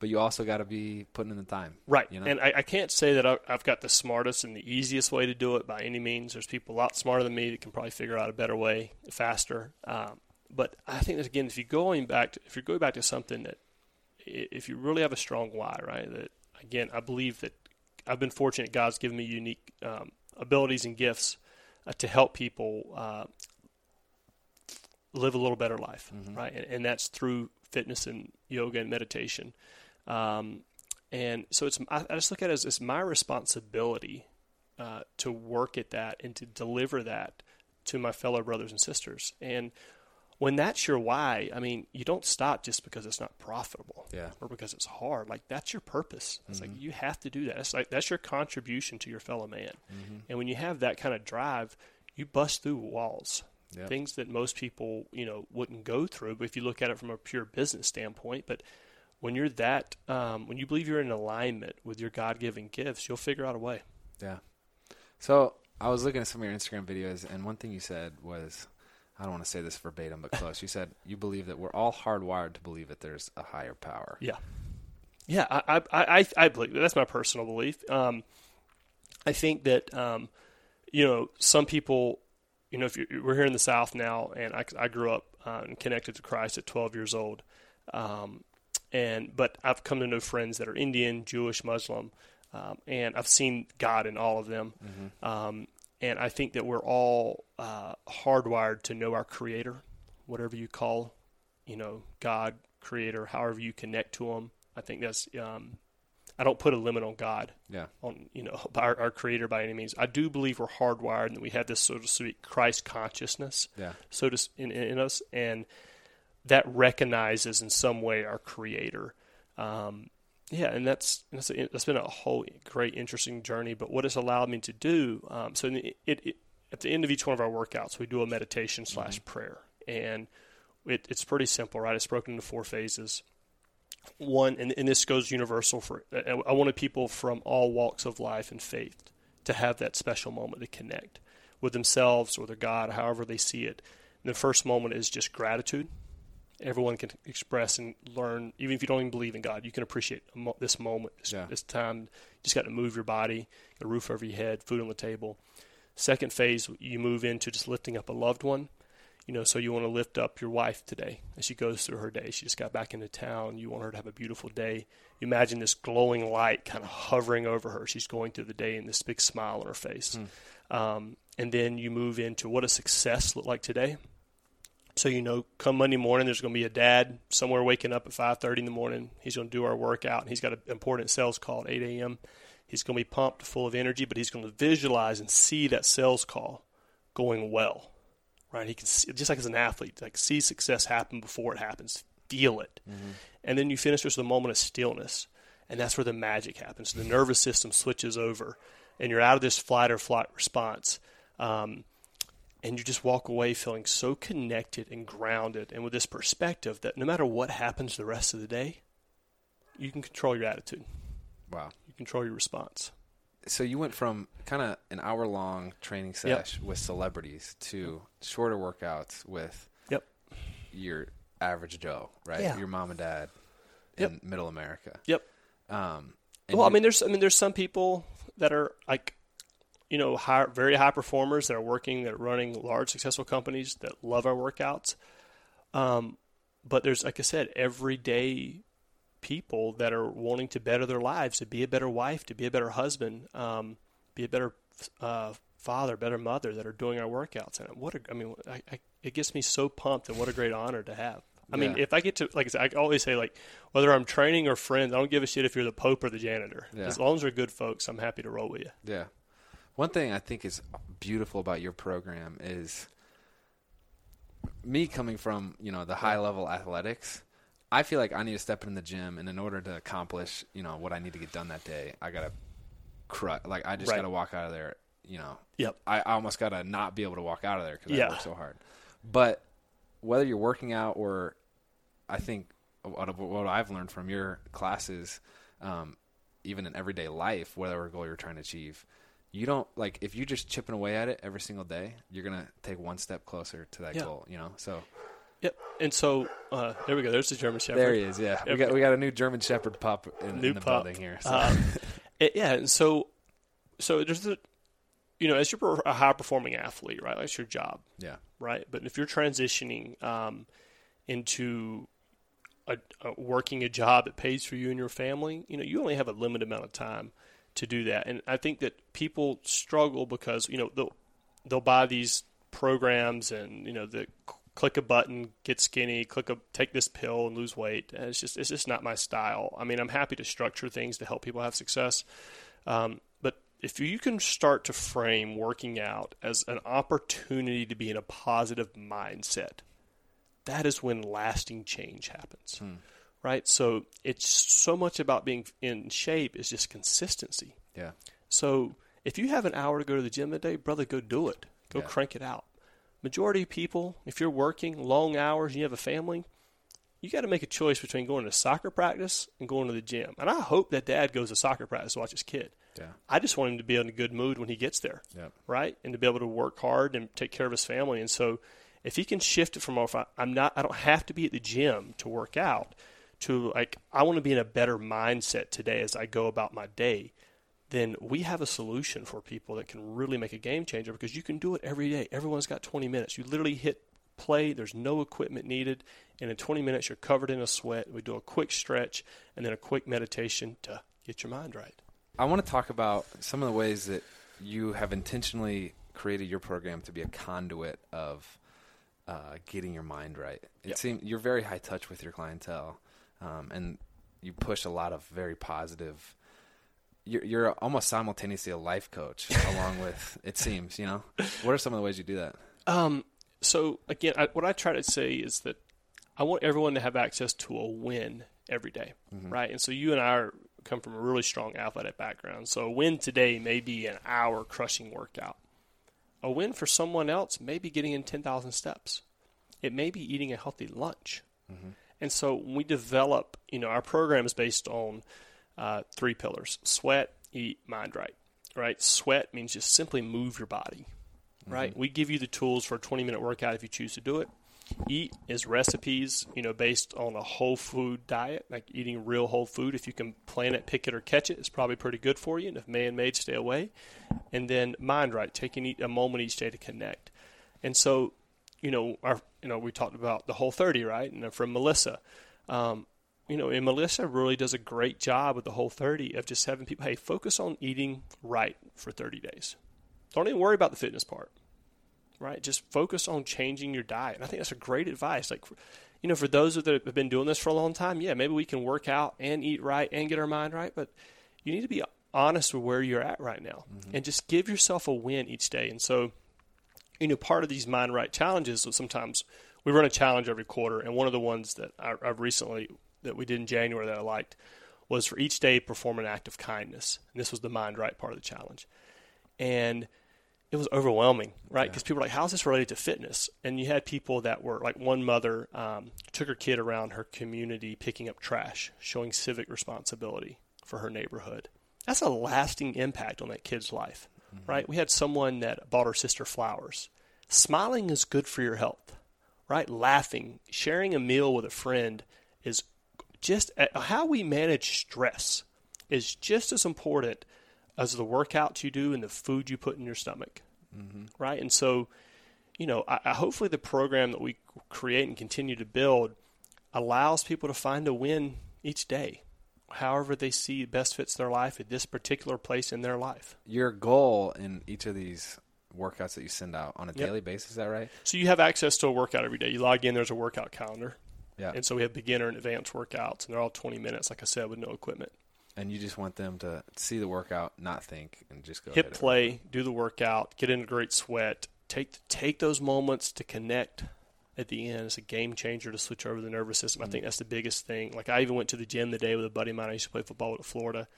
but you also got to be putting in the time. Right. You know? And I, I, can't say that I've got the smartest and the easiest way to do it by any means. There's people a lot smarter than me that can probably figure out a better way faster. Um, but I think that again, if you're going back to, if you're going back to something that, if you really have a strong why, right? That again, I believe that I've been fortunate. God's given me unique um, abilities and gifts uh, to help people uh, live a little better life, mm-hmm. right? And, and, that's through fitness and yoga and meditation. Um, and so it's I, I, just look at it as it's my responsibility uh, to work at that and to deliver that to my fellow brothers and sisters. And when that's your why, I mean, you don't stop just because it's not profitable, yeah. or because it's hard. Like that's your purpose. It's mm-hmm. like you have to do that. It's like that's your contribution to your fellow man. Mm-hmm. And when you have that kind of drive, you bust through walls. Yep. Things that most people, you know, wouldn't go through. But if you look at it from a pure business standpoint, but when you're that, um, when you believe you're in alignment with your God given gifts, you'll figure out a way. Yeah. So I was looking at some of your Instagram videos, and one thing you said was, I don't want to say this verbatim, but close. you said you believe that we're all hardwired to believe that there's a higher power. Yeah. Yeah, I, I, I, I believe that's my personal belief. Um, I think that, um, you know, some people you know, if you, we're here in the South now, and I, I grew up uh, and connected to Christ at 12 years old, um, and but I've come to know friends that are Indian, Jewish, Muslim, um, and I've seen God in all of them. Mm-hmm. Um, and I think that we're all uh, hardwired to know our Creator, whatever you call, you know, God, Creator, however you connect to Him. I think that's. Um, I don't put a limit on God. Yeah. On you know *laughs* our, our Creator by any means. I do believe we're hardwired and that we have this sort of speak Christ consciousness. Yeah. So to in, in us and that recognizes in some way our Creator. Um, yeah, and that's that's, a, that's been a whole great, interesting journey. But what it's allowed me to do, um, so it, it, at the end of each one of our workouts, we do a meditation slash mm-hmm. prayer, and it, it's pretty simple, right? It's broken into four phases. One, and, and this goes universal for. I wanted people from all walks of life and faith to have that special moment to connect with themselves or their God, however they see it. And the first moment is just gratitude everyone can express and learn. Even if you don't even believe in God, you can appreciate this moment, this, yeah. this time. You just got to move your body, a roof over your head, food on the table. Second phase, you move into just lifting up a loved one. You know, so you want to lift up your wife today as she goes through her day. She just got back into town. You want her to have a beautiful day. You imagine this glowing light kind of hovering over her. She's going through the day and this big smile on her face. Mm. Um, and then you move into what does success look like today? So you know, come Monday morning, there's going to be a dad somewhere waking up at 5:30 in the morning. He's going to do our workout, and he's got an important sales call at 8 a.m. He's going to be pumped, full of energy, but he's going to visualize and see that sales call going well, right? He can see, just like as an athlete, like see success happen before it happens, feel it, mm-hmm. and then you finish with a moment of stillness, and that's where the magic happens. The nervous system switches over, and you're out of this flight or flight response. Um, and you just walk away feeling so connected and grounded and with this perspective that no matter what happens the rest of the day, you can control your attitude. Wow. You control your response. So you went from kind of an hour long training session yep. with celebrities to shorter workouts with yep. your average Joe, right? Yeah. Your mom and dad in yep. middle America. Yep. Um, well, you, I mean, there's I mean, there's some people that are like you know, high, very high performers that are working, that are running large successful companies that love our workouts. Um, but there's, like I said, everyday people that are wanting to better their lives, to be a better wife, to be a better husband, um, be a better uh, father, better mother that are doing our workouts. And what a, I mean, I, I, it gets me so pumped and what a great honor to have. I mean, if I get to, like I said, I always say, like, whether I'm training or friends, I don't give a shit if you're the Pope or the janitor. Yeah. As long as they're good folks, I'm happy to roll with you. Yeah. One thing I think is beautiful about your program is me coming from you know the high level athletics. I feel like I need to step in the gym, and in order to accomplish you know what I need to get done that day, I gotta like I just right. gotta walk out of there. You know, yep. I, I almost gotta not be able to walk out of there because yeah. I work so hard. But whether you're working out or I think what, what I've learned from your classes, um, even in everyday life, whatever goal you're trying to achieve, you don't like if you're just chipping away at it every single day, you're gonna take one step closer to that yeah. goal. You know, so. Yep, and so uh, there we go. There's the German Shepherd. There he is. Yeah, we got we got a new German Shepherd pup in, new in the building here. So. Uh, *laughs* it, yeah, and so so there's the you know as you're a high performing athlete, right? That's your job. Yeah. Right, but if you're transitioning um, into a, a working a job that pays for you and your family, you know you only have a limited amount of time to do that. And I think that people struggle because you know they'll they'll buy these programs and you know the click a button, get skinny, click a take this pill and lose weight. And it's just it's just not my style. I mean, I'm happy to structure things to help people have success, um, but if you can start to frame working out as an opportunity to be in a positive mindset, that is when lasting change happens. Hmm right? So it's so much about being in shape is just consistency. Yeah. So if you have an hour to go to the gym a day, brother, go do it. Go yeah. crank it out. Majority of people, if you're working long hours and you have a family, you got to make a choice between going to soccer practice and going to the gym. And I hope that dad goes to soccer practice to watch his kid. Yeah. I just want him to be in a good mood when he gets there. Yeah. Right? And to be able to work hard and take care of his family. And so if he can shift it from oh, off, I'm not I don't have to be at the gym to work out to like I want to be in a better mindset today as I go about my day, then we have a solution for people that can really make a game changer because you can do it every day. Everyone's got 20 minutes. You literally hit play, there's no equipment needed, and in 20 minutes you're covered in a sweat. We do a quick stretch and then a quick meditation to get your mind right. I want to talk about some of the ways that you have intentionally created your program to be a conduit of uh, getting your mind right. It Yep. seems you're very high touch with your clientele, um, and you push a lot of very positive. You're, you're almost simultaneously a life coach, *laughs* along with it seems. You know, what are some of the ways you do that? Um, so again, I, what I try to say is that I want everyone to have access to a win every day, right? And so you and I are, come from a really strong athletic background. So a win today may be an hour crushing workout. A win for someone else may be getting in 10,000 steps. It may be eating a healthy lunch. And so we develop, you know, our program is based on uh, three pillars: sweat, eat, mind right. Right? Sweat means just simply move your body. Right? We give you the tools for a 20-minute workout if you choose to do it. Eat is recipes, you know, based on a whole food diet, like eating real whole food. If you can plant it, pick it, or catch it, it's probably pretty good for you. And if man-made, stay away. And then mind right, taking a moment each day to connect. And so you know, our, you know, we talked about the whole 30, right? And from Melissa, um, you know, and Melissa really does a great job with the whole 30 of just having people, hey, focus on eating right for 30 days. Don't even worry about the fitness part, right? Just focus on changing your diet. And I think that's a great advice. Like, you know, for those that have been doing this for a long time, yeah, maybe we can work out and eat right and get our mind right, but you need to be honest with where you're at right now and just give yourself a win each day. And so, you know, part of these mind right challenges So sometimes we run a challenge every quarter, and one of the ones that I, I've recently that we did in January that I liked was for each day perform an act of kindness, and this was the mind right part of the challenge, and it was overwhelming, right? Because people were like, "How's this related to fitness?" And you had people that were like, one mother um, took her kid around her community picking up trash, showing civic responsibility for her neighborhood. That's a lasting impact on that kid's life, right? We had someone that bought her sister flowers. Smiling is good for your health, right? Laughing, sharing a meal with a friend is just uh, how we manage stress is just as important as the workouts you do and the food you put in your stomach, right? And so, you know, I, I, hopefully the program that we create and continue to build allows people to find a win each day, however they see best fits their life at this particular place in their life. Your goal in each of these workouts that you send out on a Yep. daily basis, is that right? So you have access to a workout every day. You log in, there's a workout calendar. Yeah. And so we have beginner and advanced workouts, and they're all 20 minutes, like I said, with no equipment. And you just want them to see the workout, not think, and just go hit hit it. play, do the workout, get in a great sweat, take take those moments to connect at the end. It's a game changer to switch over the nervous system. I think that's the biggest thing. Like I even went to the gym the day with a buddy of mine. I used to play football with Florida,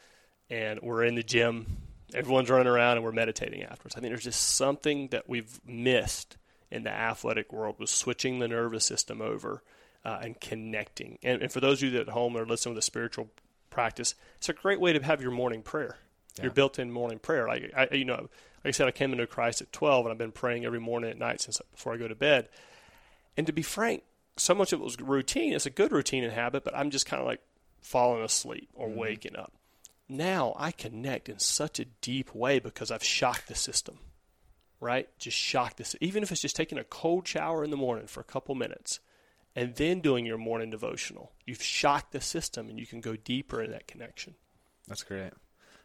and we're in the gym. Everyone's running around and we're meditating afterwards. I think there's just something that we've missed in the athletic world was switching the nervous system over uh, and connecting. And, and for those of you that at home are listening with a spiritual practice, it's a great way to have your morning prayer your built-in morning prayer. Like I, you know, like I said, I came into Christ at 12, and I've been praying every morning at night since before I go to bed. And to be frank, so much of it was routine. It's a good routine and habit, but I'm just kind of like falling asleep or waking up. Now I connect in such a deep way because I've shocked the system. Right? Just shocked this. Even if it's just taking a cold shower in the morning for a couple minutes and then doing your morning devotional, you've shocked the system and you can go deeper in that connection. That's great.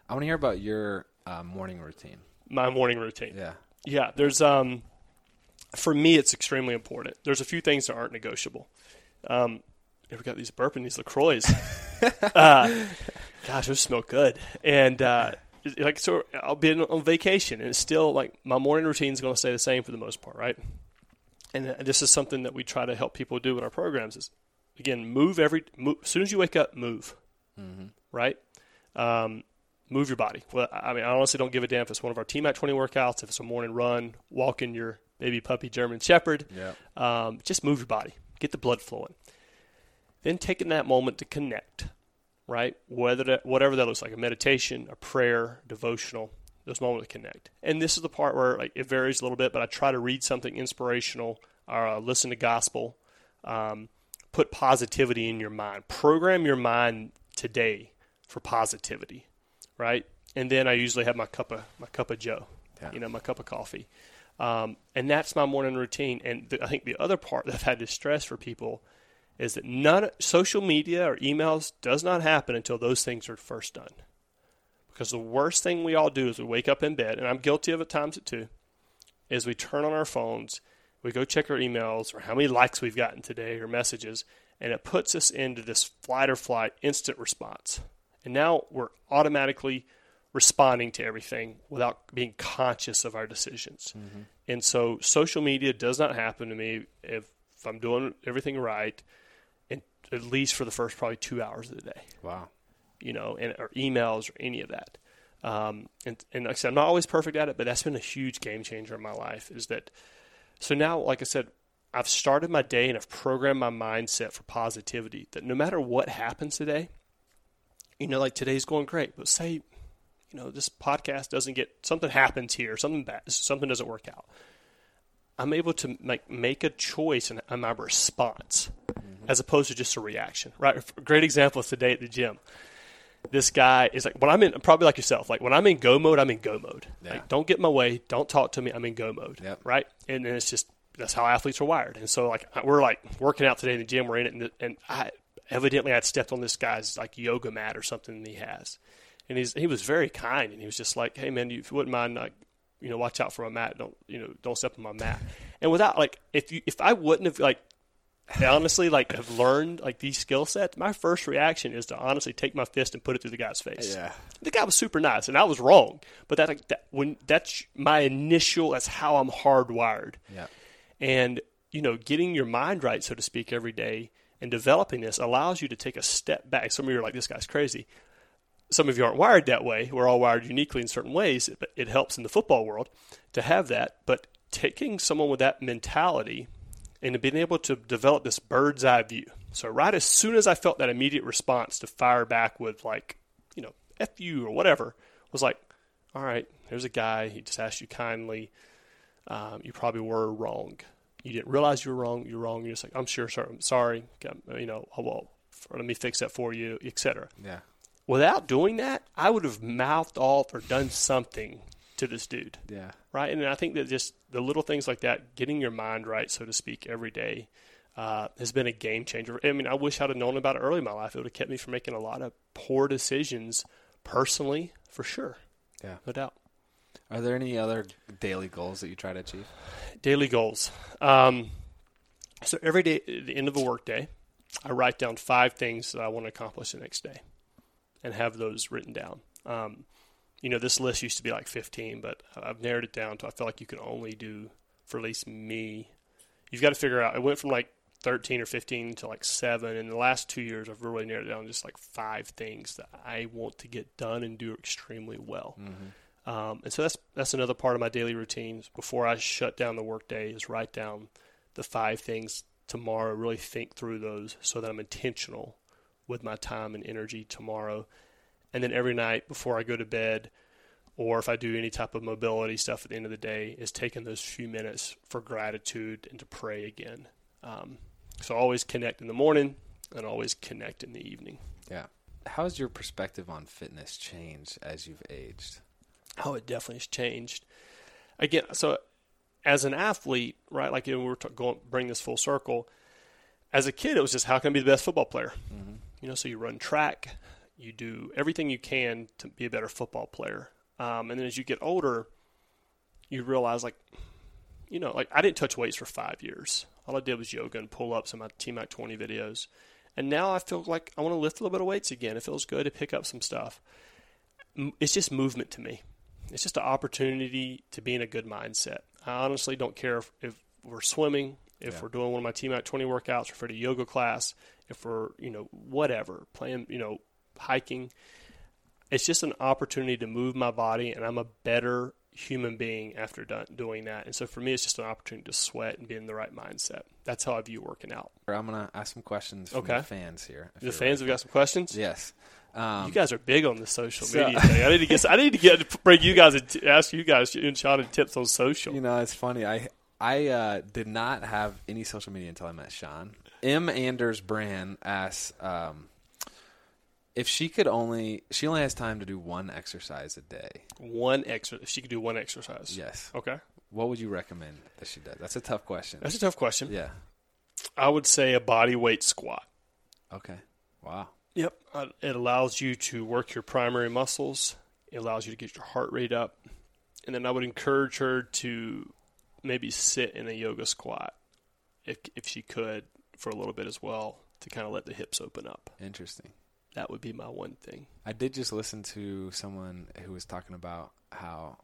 I want to hear about your uh, morning routine. My morning routine. Yeah. Yeah, there's um, for me it's extremely important. There's a few things that aren't negotiable. Um, we got these burping these LaCroix. *laughs* uh, gosh, those smell good. And uh, like so, I'll be on vacation, and it's still like my morning routine is going to stay the same for the most part, right? And uh, this is something that we try to help people do in our programs. Is again, move every move, as soon as you wake up, move, right? Um, move your body. Well, I mean, I honestly don't give a damn if it's one of our TMAC 20 workouts, if it's a morning run, walk in your baby puppy German Shepherd. Yeah. Um, just move your body, get the blood flowing. Then taking that moment to connect, right? Whether that, whatever that looks like, a meditation, a prayer, devotional, those moments to connect. And this is the part where like it varies a little bit, but I try to read something inspirational or uh, listen to gospel. Um, put positivity in your mind. Program your mind today for positivity, right? and then I usually have my cup of my cup of Joe, Yeah. you know, my cup of coffee, um, and that's my morning routine. And the, I think the other part that I've had to stress for people is that none social media or emails does not happen until those things are first done. Because the worst thing we all do is we wake up in bed, and I'm guilty of it times at too, is we turn on our phones, we go check our emails or how many likes we've gotten today or messages, and it puts us into this flight or flight instant response. And now we're automatically responding to everything without being conscious of our decisions. And so social media does not happen to me if, if I'm doing everything right, and at least for the first probably two hours of the day Wow. you know, and, or emails or any of that. Um, and, and like I said, I'm not always perfect at it, but that's been a huge game changer in my life. Is that so now? Like I said, I've started my day and I've programmed my mindset for positivity. That no matter what happens today, you know, like today's going great, but say, you know, this podcast doesn't get something happens here, something bad, something doesn't work out. I'm able to make make a choice in, in my response, mm-hmm. as opposed to just a reaction. Right? A great example is today at the gym this guy is like when I'm in probably like yourself, like when I'm in go mode, I'm in go mode. Yeah. Like don't get in my way, don't talk to me, I'm in go mode. Yep. Right? And then it's just that's how athletes are wired. And so like we're like working out today in the gym, we're in it and, and I evidently I'd stepped on this guy's like yoga mat or something that he has. And he's he was very kind and he was just like, Hey man, if you wouldn't mind like you know, watch out for my mat, don't you know, don't step on my mat. And without like if you if I wouldn't have like honestly like have learned like these skill sets, my first reaction is to honestly take my fist and put it through the guy's face. Yeah. The guy was super nice, and I was wrong. But that like that when that's my initial. That's how I'm hardwired. Yeah. And you know, getting your mind right, so to speak, every day and developing this allows you to take a step back. Some of you are like, "This guy's crazy." Some of you aren't wired that way. We're all wired uniquely in certain ways, but it helps in the football world to have that. But taking someone with that mentality and being able to develop this bird's eye view. So right as soon as I felt that immediate response to fire back with like, you know, F you or whatever, was like, all right, there's a guy, he just asked you kindly, um, you probably were wrong. You didn't realize you were wrong, you're wrong, you're just like, I'm sure, sorry, I'm sorry, you know, well, let me fix that for you, etc. Yeah. Without doing that, I would have mouthed off or done something to this dude Yeah. right? And I think that just the little things like that, getting your mind right, so to speak, every day, uh, has been a game changer. I mean, I wish I'd have known about it early in my life. It would have kept me from making a lot of poor decisions personally, for sure, Yeah. no doubt. Are there any other daily goals that you try to achieve? Daily goals. Um, so every day, at the end of the workday, I write down five things that I want to accomplish the next day, and have those written down. Um, you know, this list used to be like 15, but I've narrowed it down to I feel like you can only do, for at least me, you've got to figure out. It went from like 13 or 15 to like seven. In the last two years, I've really narrowed it down to just like five things that I want to get done and do extremely well. Um, and so that's that's another part of my daily routines before I shut down the workday is write down the five things tomorrow. Really think through those so that I'm intentional with my time and energy tomorrow. And then every night before I go to bed, or if I do any type of mobility stuff at the end of the day, is taking those few minutes for gratitude and to pray again. Um, so always connect in the morning and always connect in the evening. Yeah. How has your perspective on fitness changed as you've aged? Oh, it definitely has changed. Again, so as an athlete, right? Like you know, we're t- going bring this full circle. As a kid, it was just how can I be the best football player? You know, so you run track, you do everything you can to be a better football player. Um, and then as you get older, you realize like, you know, like I didn't touch weights for five years. All I did was yoga and pull ups in my TMAC 20 videos. And now I feel like I want to lift a little bit of weights again. It feels good to pick up some stuff. It's just movement to me. It's just an opportunity to be in a good mindset. I honestly don't care if, if we're swimming, if Yeah. we're doing one of my TMAC 20 workouts, if we're at a yoga class, if we're, you know, whatever, playing, you know, hiking. It's just an opportunity to move my body, and I'm a better human being after done, doing that. And so for me, it's just an opportunity to sweat and be in the right mindset. That's how I view working out. I'm gonna ask some questions from Okay. the fans here. The fans have got some questions. Yes. Um, You guys are big on the social so- media thing. I need to get. I need to get bring you guys and ask you guys and Sean tips on social. You know, it's funny. I I uh, did not have any social media until I met Sean. M. Anders Brand asks, um, If she could only, she only has time to do one exercise a day. One exercise. She could do one exercise. Yes. Okay. What would you recommend that she does? That's a tough question. That's a tough question. yeah. I would say a body weight squat. Okay. Wow. Yep. It allows you to work your primary muscles. It allows you to get your heart rate up. And then I would encourage her to maybe sit in a yoga squat if if she could for a little bit as well to kind of let the hips open up. Interesting. That would be my one thing. I did just listen to someone who was talking about how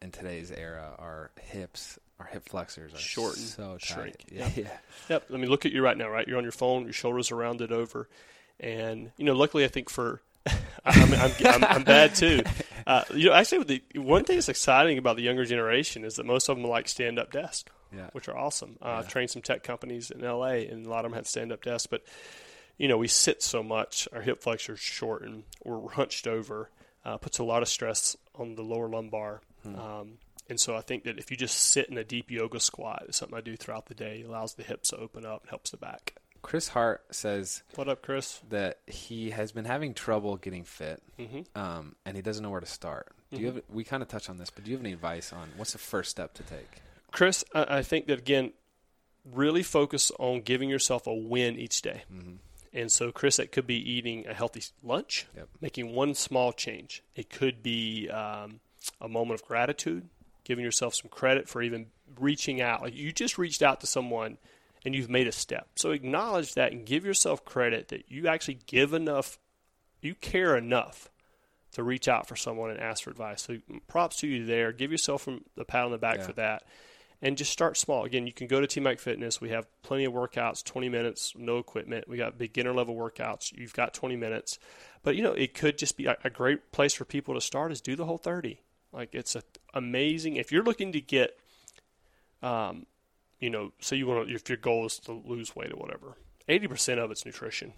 in today's era our hips, our hip flexors are Shorten, so tight. shrink. *laughs* Yeah. yeah. Yep. Let me look at you right now. Right, you're on your phone. Your shoulders are rounded over, and you know. Luckily, I think for *laughs* I'm, I'm, I'm, I'm bad too. Uh, you know, actually, the one thing that's exciting about the younger generation is that most of them like stand up desk, Yeah. which are awesome. Uh, I've trained some tech companies in LA, and a lot of them had stand up desks. But you know, we sit so much, our hip flexors shorten, we're hunched over, uh, puts a lot of stress on the lower lumbar. Um, and so I think that if you just sit in a deep yoga squat, it's something I do throughout the day, allows the hips to open up and helps the back. Chris Hart says What up, Chris? that he has been having trouble getting fit, hmm um, and he doesn't know where to start. Do you Mhm. have? We kind of touched on this, but do you have any advice on what's the first step to take? Chris, I, I think that again, really focus on giving yourself a win each day. Mm-hmm. And so, Chris, that could be eating a healthy lunch, Yep. making one small change. It could be um, a moment of gratitude, giving yourself some credit for even reaching out. Like you just reached out to someone and you've made a step. So acknowledge that and give yourself credit that you actually give enough, you care enough to reach out for someone and ask for advice. So props to you there. Give yourself a pat on the back Yeah. for that. And just start small. Again, you can go to TMAC Fitness. We have plenty of workouts, 20 minutes, no equipment. We got beginner level workouts. You've got 20 minutes. But, you know, it could just be a, a great place for people to start is do the whole 30. Like, it's a, amazing. If you're looking to get, um, you know, say you want to, if your goal is to lose weight or whatever, 80% of it's nutrition.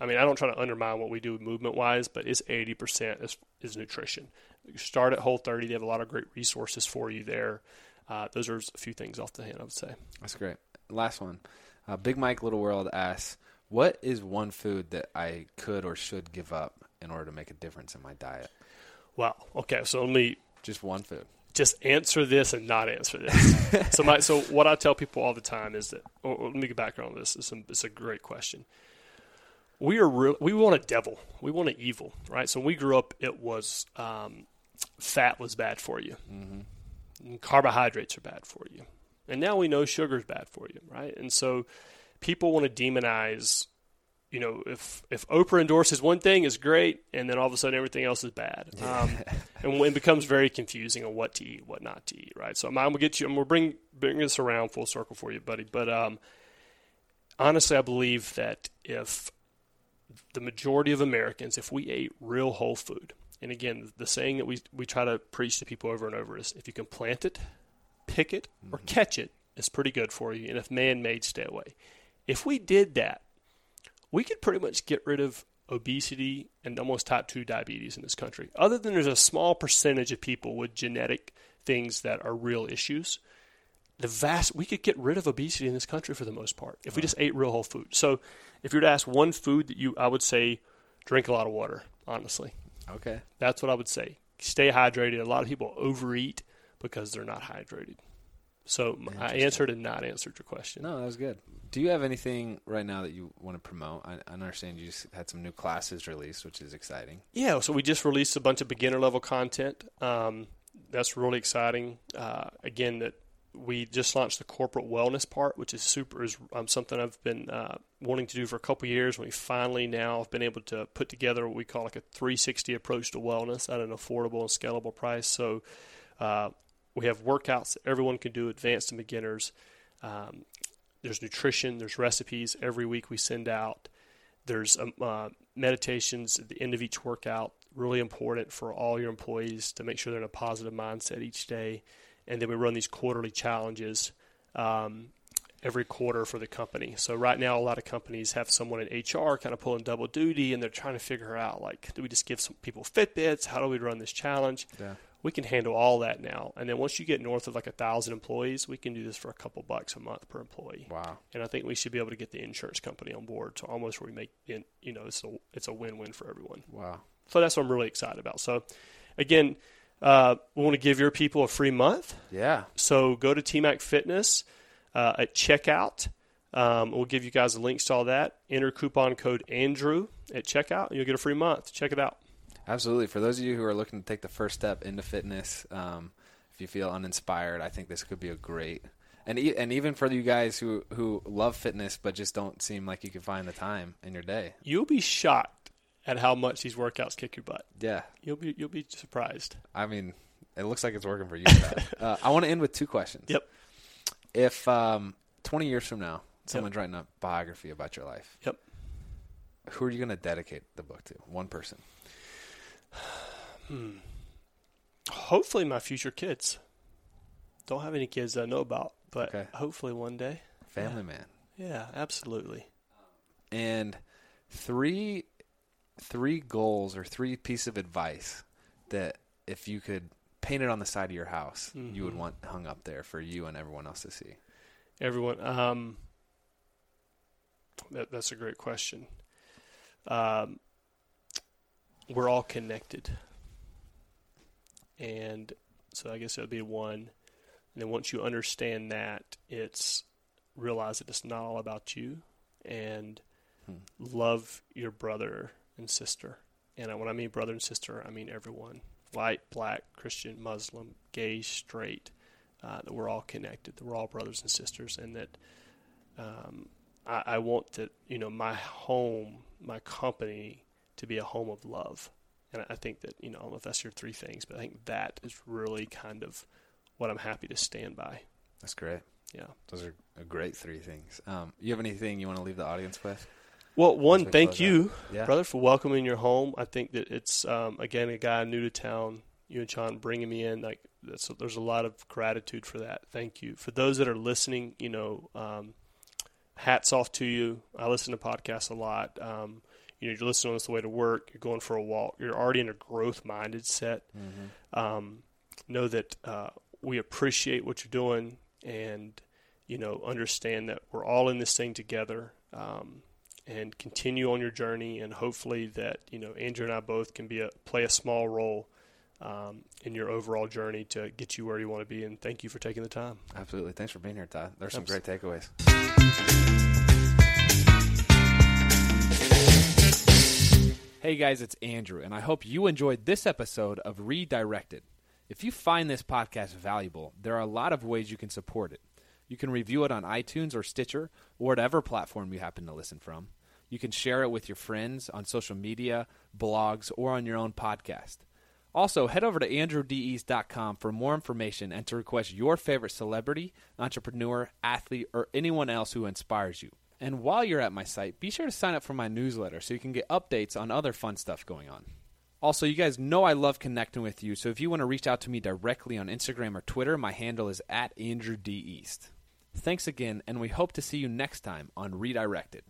I mean, I don't try to undermine what we do movement wise, but it's 80% is, is nutrition. You start at Whole 30. They have a lot of great resources for you there. Uh, those are a few things off the hand, I would say. That's great. Last one. Uh, Big Mike Little World asks, "What is one food that I could or should give up in order to make a difference in my diet?" Wow. Okay. So let me Just one food. Just answer this and not answer this. *laughs* so my so what I tell people all the time is that. Or, or let me get back on this. It's a, it's a great question. We are real. We want a devil. We want an evil, right? So when we grew up, it was um, fat was bad for you. And carbohydrates are bad for you. And now we know sugar is bad for you, right? And so people want to demonize, you know, if if Oprah endorses one thing is great, and then all of a sudden everything else is bad, um, and it becomes very confusing on what to eat, what not to eat, right? So I'm, I'm gonna get you, I'm gonna bring bring this around full circle for you, buddy. But um, honestly, I believe that if the majority of Americans, if we ate real whole food, and again, the saying that we we try to preach to people over and over is, if you can plant it, pick it, or catch it, it's pretty good for you. And if man-made, stay away. If we did that, we could pretty much get rid of obesity and almost type 2 diabetes in this country. Other than there's a small percentage of people with genetic things that are real issues, the vast we could get rid of obesity in this country for the most part if we just ate real whole food. So, if you were to ask one food that you I would say drink a lot of water, honestly. Okay. That's what I would say. Stay hydrated. A lot of people overeat because they're not hydrated. So I answered and not answered your question. No, that was good. Do you have anything right now that you want to promote? I, I understand you just had some new classes released, which is exciting. Yeah, so we just released a bunch of beginner level content. Um, that's really exciting. Uh, again, that we just launched the corporate wellness part, which is super is um, something I've been uh, wanting to do for a couple years. We finally now have been able to put together what we call like a 360 approach to wellness at an affordable and scalable price. So uh, we have workouts that everyone can do, advanced and beginners. Um, there's nutrition, there's recipes every week we send out. There's um, uh, meditations at the end of each workout, really important for all your employees to make sure they're in a positive mindset each day. And then we run these quarterly challenges um, every quarter for the company. So right now, a lot of companies have someone in HR kind of pulling double duty, and they're trying to figure out like, do we just give some people Fitbits? How do we run this challenge? Yeah. We can handle all that now. And then once you get north of like a thousand employees, we can do this for a couple bucks a month per employee. Wow. And I think we should be able to get the insurance company on board. So almost where we make, it, you know, it's a, it's a win-win for everyone. Wow. So that's what I'm really excited about. So again, uh, we want to give your people a free month. Yeah. So go to TMAC Fitness uh, at checkout. Um, we'll give you guys the links to all that. Enter coupon code Andrew at checkout, and you'll get a free month. Check it out. Absolutely. For those of you who are looking to take the first step into fitness, um, if you feel uninspired, I think this could be a great. And e- and even for you guys who who love fitness but just don't seem like you can find the time in your day. You'll be shocked at how much these workouts kick your butt. Yeah. You'll be you'll be surprised. I mean, it looks like it's working for you. *laughs* Uh, I want to end with two questions. Yep. If um, 20 years from now, someone's writing a biography about your life, Yep. who are you going to dedicate the book to? One person. Hopefully, my future kids. Don't have any kids that I know about, but Okay. hopefully one day. Family man. Yeah, absolutely. and three three goals or three piece of advice that if you could paint it on the side of your house you would Mhm. want hung up there for you and everyone else to see Everyone, um, that, that's a great question. Um, we're all connected, and so I guess it would be one. And then once you understand that, it's realize that it's not all about you, and Hmm. love your brother and sister. And when I mean brother and sister, I mean everyone: white, black, Christian, Muslim, gay, straight. Uh, that we're all connected. That we're all brothers and sisters, and that um, I, I want to, you know, my home, my company, to be a home of love. And I think that, you know, I don't know if that's your three things, but I think that is really kind of what I'm happy to stand by. that's great Yeah. those are great three things um, you have anything you want to leave the audience with Well, one, thank you, yeah brother, for welcoming your home. I think that it's um, again a guy new to town. You and Sean bringing me in, like that's, there's a lot of gratitude for that. Thank you for those that are listening. You know, um, hats off to you. I listen to podcasts a lot. Um, you know, you're listening on this way to work. You're going for a walk. You're already in a growth minded set. mm-hmm. Um, know that uh, we appreciate what you're doing, and you know, understand that we're all in this thing together. Um, and continue on your journey, and hopefully that you know Andrew and I both can be a play a small role um, in your overall journey to get you where you want to be. And thank you for taking the time. absolutely thanks for being here todd there's some great takeaways Hey guys, it's Andrew, and I hope you enjoyed this episode of Redirected. If you find this podcast valuable, there are a lot of ways you can support it. You can review it on iTunes or Stitcher, or whatever platform you happen to listen from. You can share it with your friends on social media, blogs, or on your own podcast. Also, head over to andrewdeast.com for more information and to request your favorite celebrity, entrepreneur, athlete, or anyone else who inspires you. And while you're at my site, be sure to sign up for my newsletter so you can get updates on other fun stuff going on. Also, you guys know I love connecting with you, so if you want to reach out to me directly on Instagram or Twitter, my handle is at Andrew D. East. Thanks again, and we hope to see you next time on Redirected.